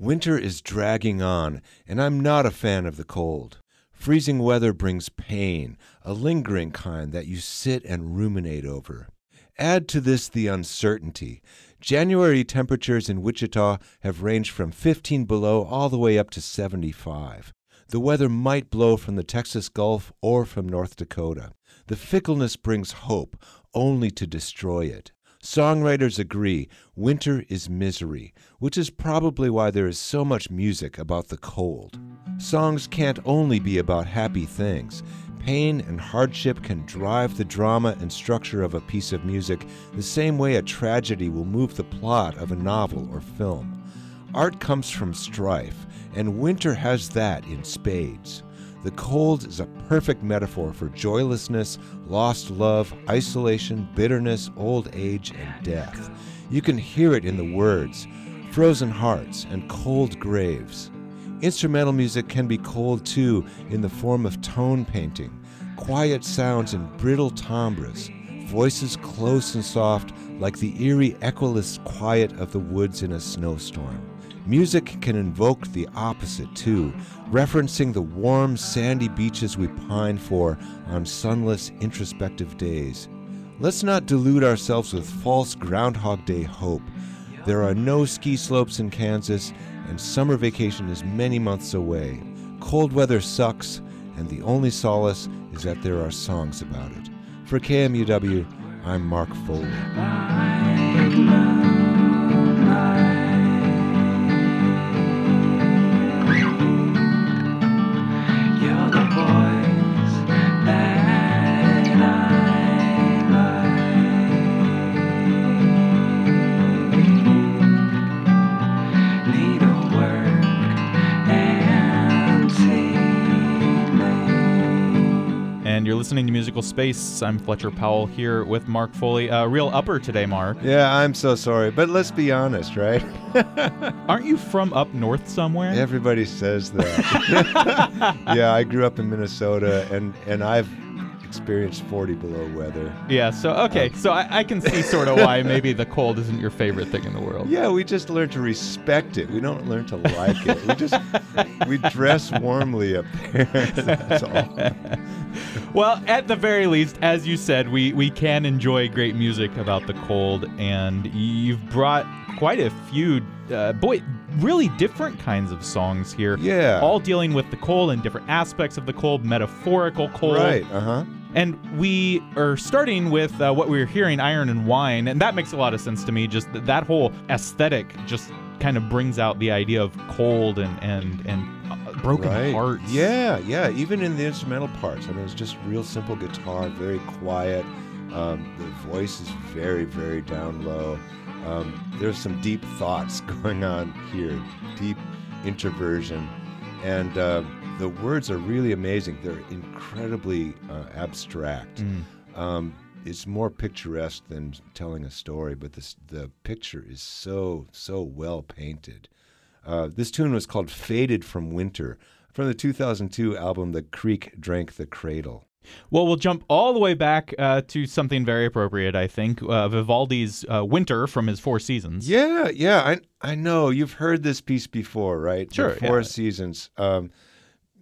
Winter is dragging on, and I'm not a fan of the cold. Freezing weather brings pain, a lingering kind that you sit and ruminate over. Add to this the uncertainty. January temperatures in Wichita have ranged from 15 below all the way up to 75. The weather might blow from the Texas Gulf or from North Dakota. The fickleness brings hope, only to destroy it. Songwriters agree winter is misery, which is probably why there is so much music about the cold. Songs can't only be about happy things. Pain and hardship can drive the drama and structure of a piece of music the same way a tragedy will move the plot of a novel or film. Art comes from strife, and winter has that in spades. The cold is a perfect metaphor for joylessness, lost love, isolation, bitterness, old age, and death. You can hear it in the words frozen hearts and cold graves. Instrumental music can be cold too in the form of tone painting, quiet sounds and brittle timbres, voices close and soft like the eerie echoless quiet of the woods in a snowstorm. Music can invoke the opposite too, referencing the warm, sandy beaches we pine for on sunless, introspective days. Let's not delude ourselves with false Groundhog Day hope. There are no ski slopes in Kansas, and summer vacation is many months away. Cold weather sucks, and the only solace is that there are songs about it. For KMUW, I'm Mark Foley. Listening to Musical Space. I'm Fletcher Powell here with Mark Foley. Uh, real upper today, Mark. Yeah, I'm so sorry, but let's be honest, right? Aren't you from up north somewhere? Everybody says that. yeah, I grew up in Minnesota, and and I've experienced 40 below weather. Yeah, so okay, so I, I can see sort of why maybe the cold isn't your favorite thing in the world. Yeah, we just learn to respect it. We don't learn to like it. We just we dress warmly up there. That's all. Well, at the very least, as you said, we, we can enjoy great music about the cold, and you've brought quite a few, uh, boy, really different kinds of songs here. Yeah. All dealing with the cold and different aspects of the cold, metaphorical cold. Right. Uh huh. And we are starting with uh, what we were hearing, Iron and Wine, and that makes a lot of sense to me. Just th- that whole aesthetic just kind of brings out the idea of cold and and and broken right. hearts. Yeah, yeah. Even in the instrumental parts, I mean, it's just real simple guitar, very quiet. Um, the voice is very, very down low. Um, there's some deep thoughts going on here, deep introversion, and uh, the words are really amazing. They're incredibly uh, abstract. Mm. Um, it's more picturesque than telling a story, but this, the picture is so so well painted. Uh, this tune was called "Faded from Winter" from the 2002 album "The Creek Drank the Cradle." Well, we'll jump all the way back uh, to something very appropriate, I think. Uh, Vivaldi's uh, Winter from his Four Seasons. Yeah, yeah, I I know you've heard this piece before, right? Sure, The Four yeah. Seasons. Um,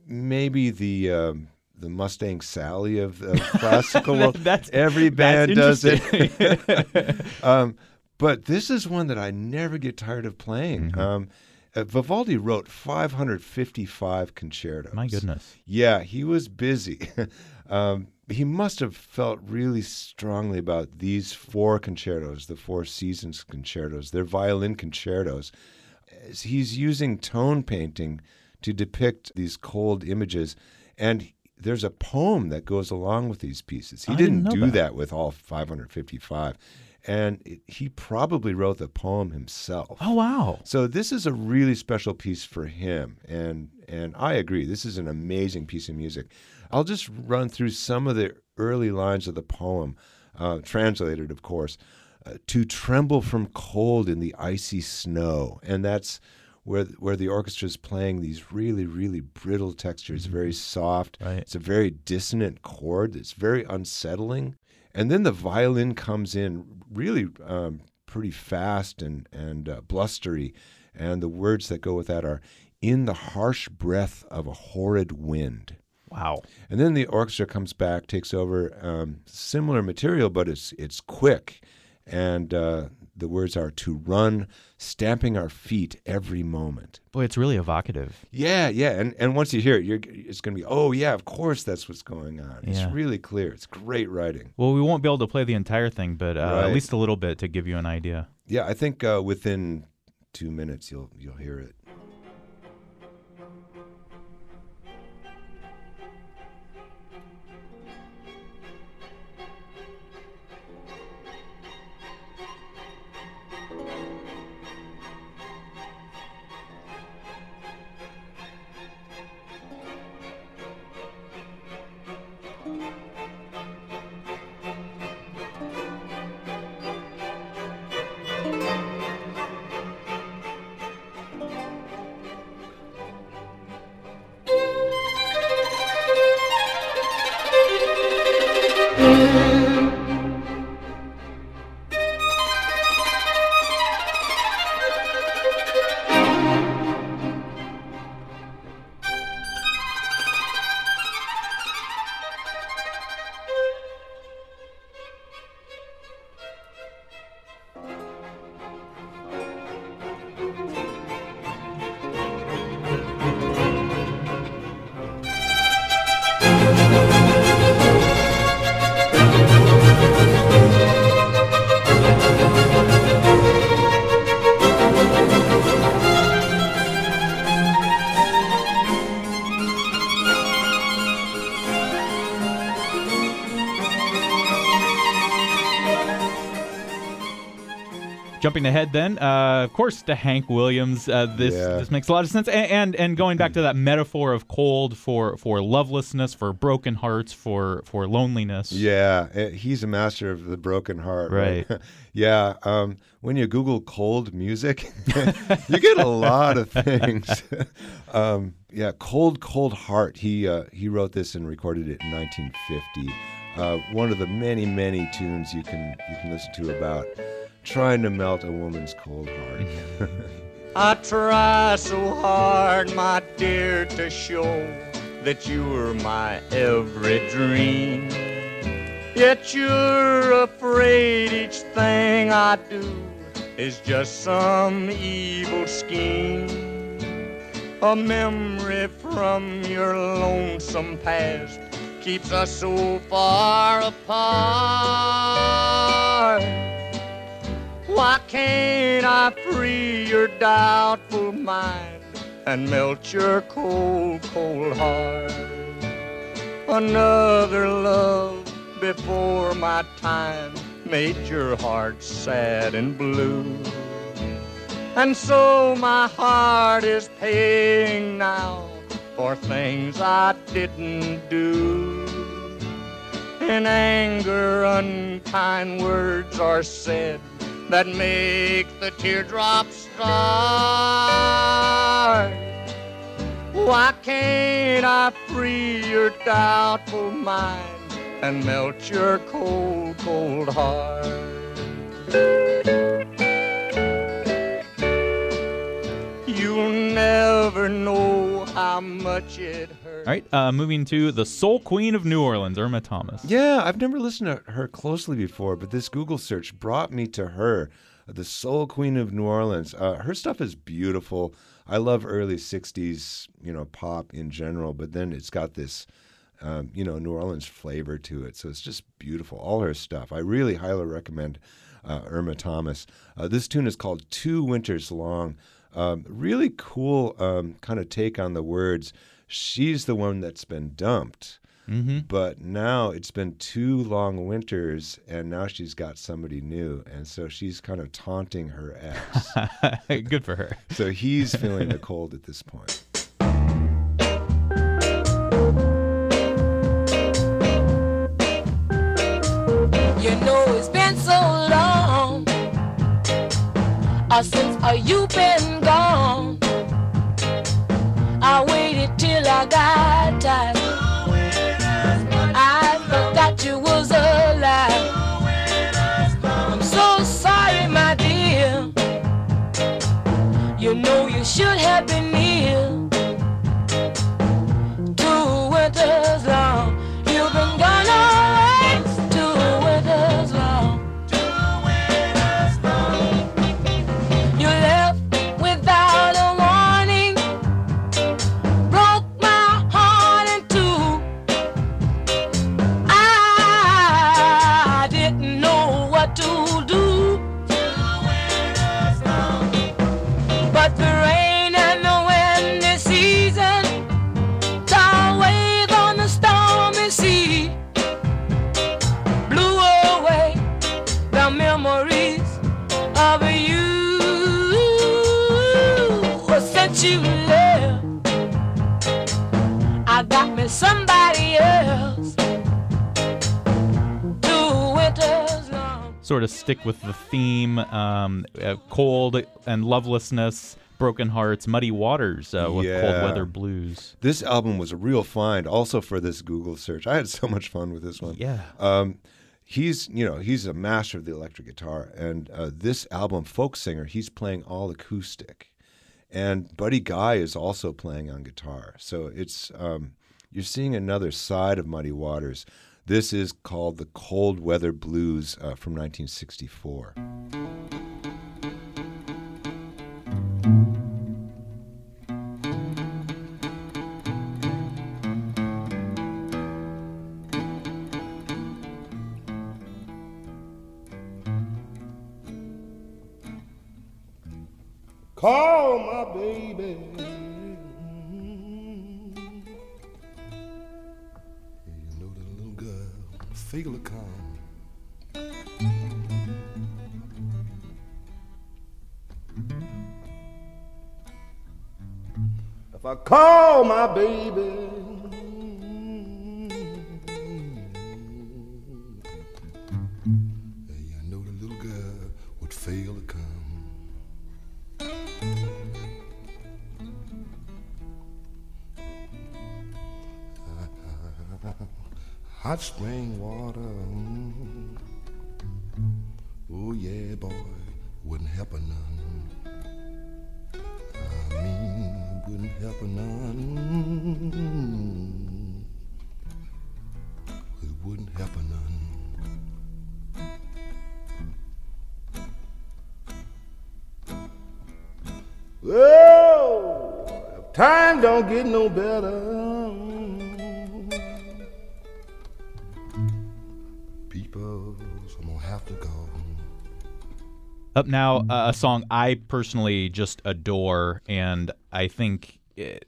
maybe the um, the Mustang Sally of, of classical world. That's- Every that's band does it. um, but this is one that I never get tired of playing. Mm-hmm. Uh, Vivaldi wrote 555 concertos. My goodness. Yeah, he was busy. um, he must have felt really strongly about these four concertos, the Four Seasons concertos. They're violin concertos. He's using tone painting to depict these cold images, and there's a poem that goes along with these pieces. He didn't didn't, do that. that. with all 555, and it, he probably wrote the poem himself. Oh, wow. So this is a really special piece for him, and and I agree. This is an amazing piece of music. I'll just run through some of the early lines of the poem, uh, translated, of course. Uh, to tremble from cold in the icy snow, and that's where where the orchestra is playing these really really brittle textures, very soft. Right. It's a very dissonant chord. It's very unsettling, and then the violin comes in really um, pretty fast and and uh, blustery, And the words that go with that are in the harsh breath of a horrid wind. Wow. And then the orchestra comes back, takes over um, similar material, but it's it's quick, and uh, the words are to run, stamping our feet every moment. Boy, it's really evocative. Yeah, yeah, and and once you hear it, you're it's going to be oh yeah, of course that's what's going on. It's really clear. It's great writing. Well, we won't be able to play the entire thing, but uh, Right. at least a little bit to give you an idea. Yeah, I think uh, within two minutes you'll you'll hear it. Jumping ahead, then, uh, of course, to Hank Williams. Uh, this Yeah. this makes a lot of sense, and, and and going back to that metaphor of cold for for lovelessness, for broken hearts, for for loneliness. Yeah, eh, he's a master of the broken heart. Right. Right. yeah. Um, when you Google cold music, you get a lot of things. um, yeah, cold, cold heart. He uh, he wrote this and recorded it in 1950. Uh, one of the many, many tunes you can you can listen to about trying to melt a woman's cold heart. I try so hard, my dear, to show that you're my every dream. Yet you're afraid each thing I do is just some evil scheme. A memory from your lonesome past keeps us so far apart. Why can't I free your doubtful mind and melt your cold, cold heart? Another love before my time made your heart sad and blue. And so my heart is paying now for things I didn't do. In anger, unkind words are said that make the teardrops start. Why can't I free your doubtful mind and melt your cold, cold heart? You'll never know how much it. All right, uh, moving to the Soul Queen of New Orleans, Irma Thomas. Yeah, I've never listened to her closely before, but this Google search brought me to her, the Soul Queen of New Orleans. Uh, her stuff is beautiful. I love early '60s, you know, pop in general, but then it's got this, um, you know, New Orleans flavor to it. So it's just beautiful. All her stuff. I really highly recommend uh, Irma Thomas. Uh, this tune is called Two Winters Long. Um, really cool um, kind of take on the words. She's the one that's been dumped. Mm-hmm. But now it's been two long winters, and now she's got somebody new, and so she's kind of taunting her ex. Good for her. so he's feeling the cold at this point. You know it's been so long uh, since uh, you've been gone. I waited till I got tired. I forgot you was alive. I'm so sorry, my dear. You know sort of stick with the theme um, uh, cold and lovelessness, broken hearts, muddy waters uh, with cold weather blues. This album was a real find, also for this Google search. I had so much fun with this one. Yeah. Um, he's, you know, he's a master of the electric guitar, and uh, this album, folk singer, he's playing all acoustic, and Buddy Guy is also playing on guitar. So it's um, you're seeing another side of Muddy Waters. This is called the Cold Weather Blues uh, from 1964. If I call my baby. Yeah, I know the little girl would fail to come. Hot spring water. If time don't get no better. People, I'm gonna have to go. Up now, uh, a song I personally just adore, and I think it,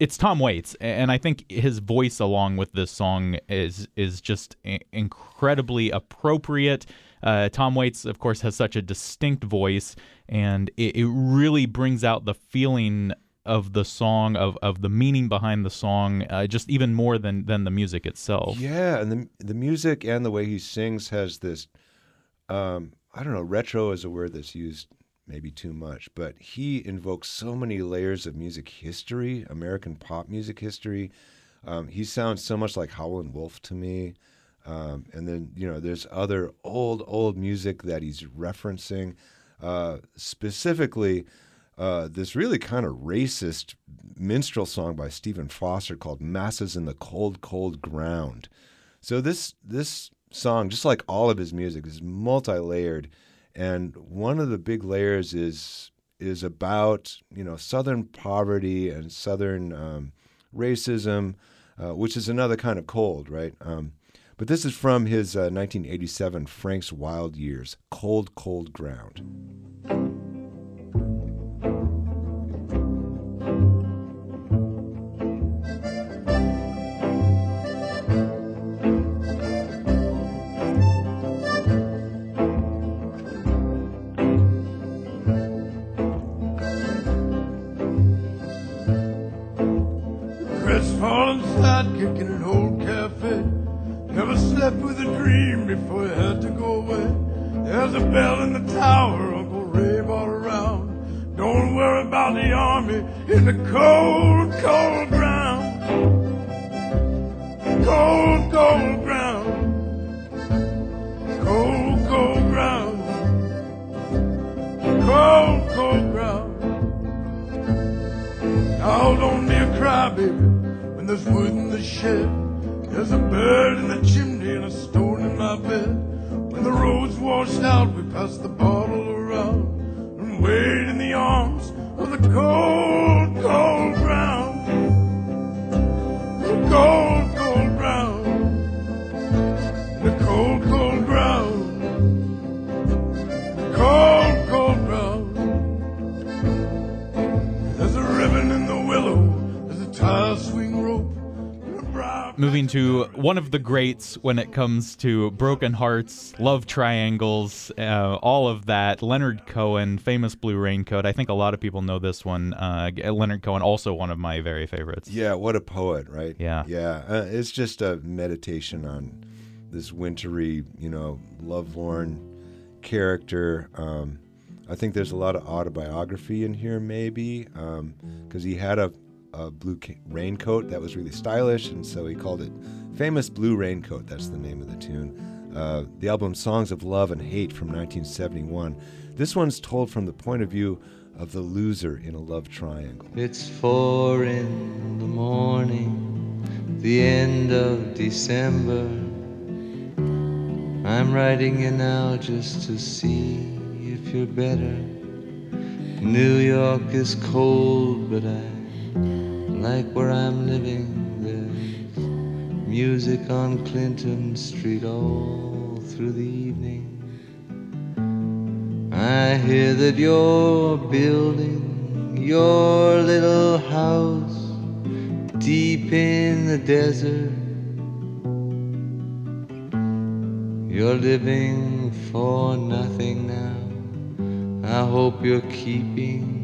it's Tom Waits, and I think his voice along with this song is is just incredibly appropriate. Uh, Tom Waits, of course, has such a distinct voice, and it, it really brings out the feeling of the song, of, of the meaning behind the song, uh, just even more than than the music itself. Yeah, and the the music and the way he sings has this. Um, I don't know. Retro is a word that's used maybe too much, but he invokes so many layers of music history, American pop music history. Um, he sounds so much like Howlin' Wolf to me. Um, and then you know, there's other old old music that he's referencing, uh, specifically. Uh, this really kind of racist minstrel song by Stephen Foster called "Massa's in the Cold, Cold Ground." So this this song, just like all of his music, is multi-layered, and one of the big layers is is about you know Southern poverty and Southern um, racism, uh, which is another kind of cold, right? Um, but this is from his uh, 1987 Frank's Wild Years, "Cold, Cold Ground." Oh, don't be a crybaby when there's wood in the shed. There's a bird in the chimney and a stone in my bed. When the road's washed out, we pass the bottle around and wait in the arms of the cold, cold ground. The cold Moving to one of the greats when it comes to broken hearts, love triangles, uh, all of that. Leonard Cohen, famous Blue Raincoat. I think a lot of people know this one. Uh, Leonard Cohen, also one of my very favorites. Yeah, what a poet, right? Yeah. Yeah. Uh, it's just a meditation on this wintry, you know, lovelorn character. Um, I think there's a lot of autobiography in here, maybe, because he had a, a blue raincoat that was really stylish, and so he called it Famous Blue Raincoat. That's the name of the tune. Uh, the album Songs of Love and Hate from 1971. This one's told from the point of view of the loser in a love triangle. It's four in the morning, the end of December. I'm writing you now just to see if you're better. New York is cold, but I like where I'm living. There's music on Clinton Street all through the evening. I hear that you're building your little house deep in the desert. You're living for nothing now. I hope you're keeping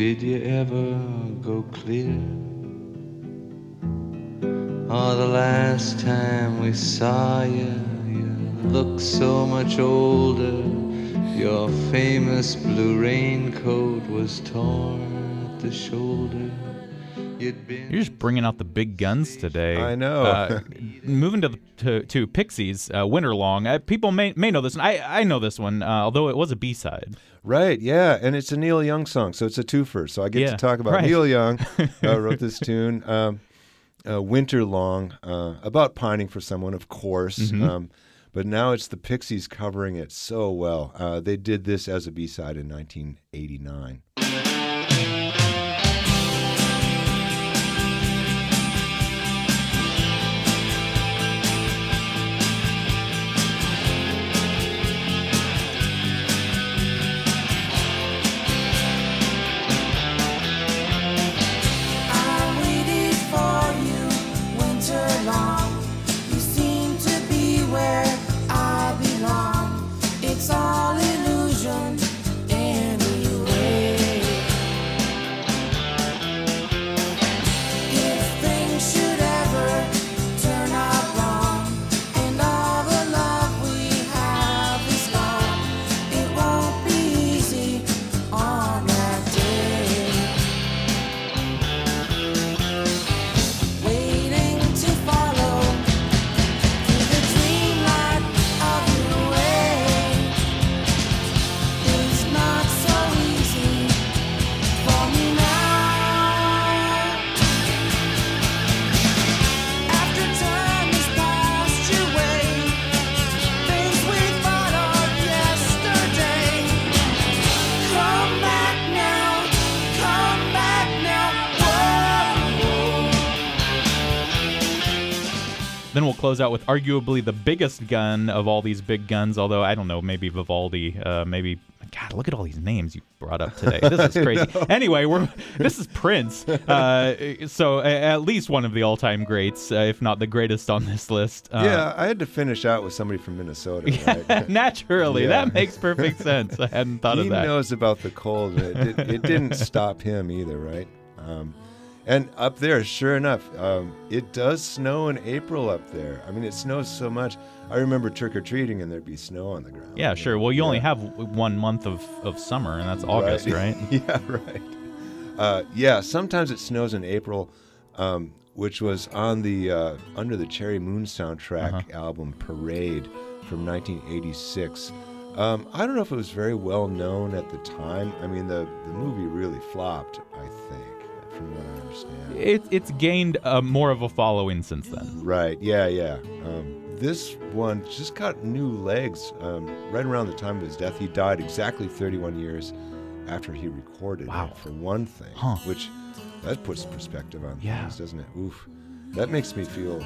Did you ever go clear? Oh, the last time we saw you, you looked so much older. Your famous blue raincoat was torn at the shoulder. You're just bringing out the big guns today. I know. Uh, moving to the to, to Pixies, uh, Winter Long. Uh, people may may know this one. I I know this one, uh, although it was a B side. Right, yeah, and it's a Neil Young song, so it's a twofer. So I get Yeah, to talk about right. Neil Young. uh, wrote this tune, um, uh, "Winter Long," uh, about pining for someone, of course. Mm-hmm. Um, but now it's the Pixies covering it so well. Uh, they did this as a B side in 1989. Then we'll close out with arguably the biggest gun of all these big guns. Although I don't know, maybe Vivaldi, uh, maybe. God, look at all these names you brought up today. This is crazy. anyway, we're this is Prince. Uh, so a- at least one of the all-time greats, uh, if not the greatest on this list. Uh, yeah, I had to finish out with somebody from Minnesota. Right? Naturally, Yeah. that makes perfect sense. I hadn't thought he of that. He knows about the cold. It, it, it didn't stop him either, right? Um, And up there, sure enough, um, it does snow in April up there. I mean, it snows so much. I remember trick or treating and there'd be snow on the ground. Yeah, sure. Well, you only have one month of, of summer, and that's August, right? yeah, right. Uh, yeah, sometimes it snows in April, um, which was on the uh, Under the Cherry Moon soundtrack Uh-huh. album Parade from 1986. Um, I don't know if it was very well known at the time. I mean, the, the movie really flopped, I think, from what I understand. It, it's gained uh, more of a following since then. Right. Yeah. Yeah. Um, this one just got new legs um, right around the time of his death. He died exactly 31 years after he recorded Wow. it, for one thing. Huh. Which that puts perspective on Yeah. things, doesn't it? Oof. That makes me feel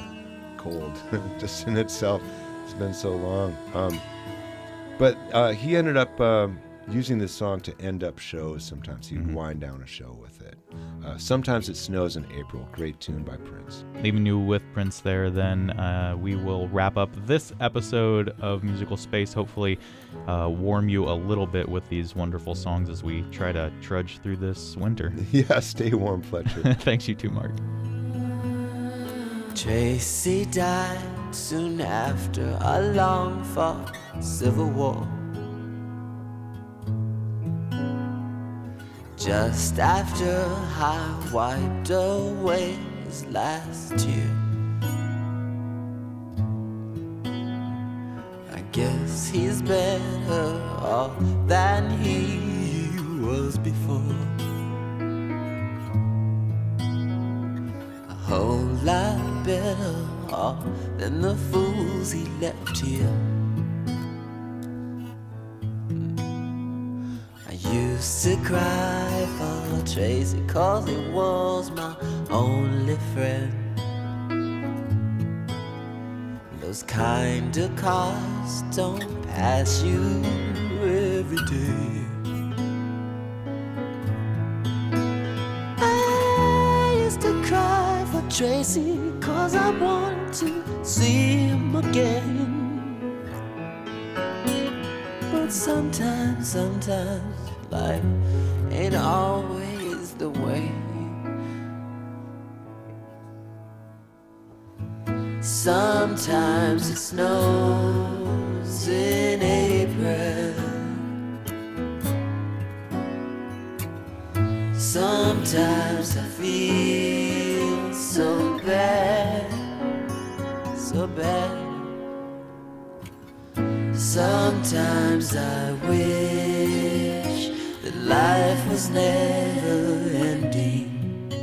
cold just in itself. It's been so long. Um, but uh, he ended up um, using this song to end up shows sometimes. He'd Mm-hmm. wind down a show with it. Uh, sometimes it snows in April. Great tune by Prince. Leaving you with Prince there, then uh, we will wrap up this episode of Musical Space. Hopefully, uh, warm you a little bit with these wonderful songs as we try to trudge through this winter. Yeah, stay warm, Fletcher. Thanks, you too, Mark. Tracy died soon after a long fought civil war. Just after I wiped away his last tear. I guess he's better off than he was before. A whole lot better off than the fools he left here. Used to cry for Tracy cause he was my only friend. Those kind of cars don't pass you every day. I used to cry for Tracy cause I want to see him again. Sometimes, life ain't always the way. Sometimes it snows in April. Sometimes I feel so bad, so bad. Sometimes I wish that life was never ending.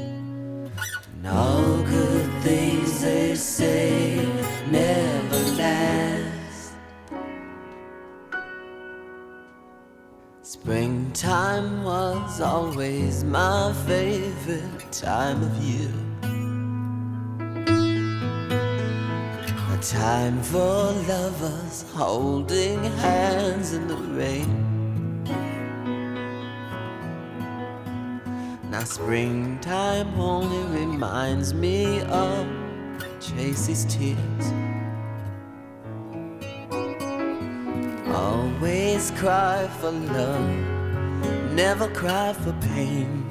And all good things they say never last. Springtime was always my favorite time of year. Time for lovers holding hands in the rain. Now, springtime only reminds me of Tracy's tears. Always cry for love, never cry for pain.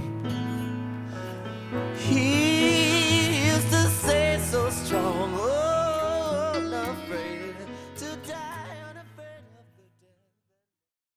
He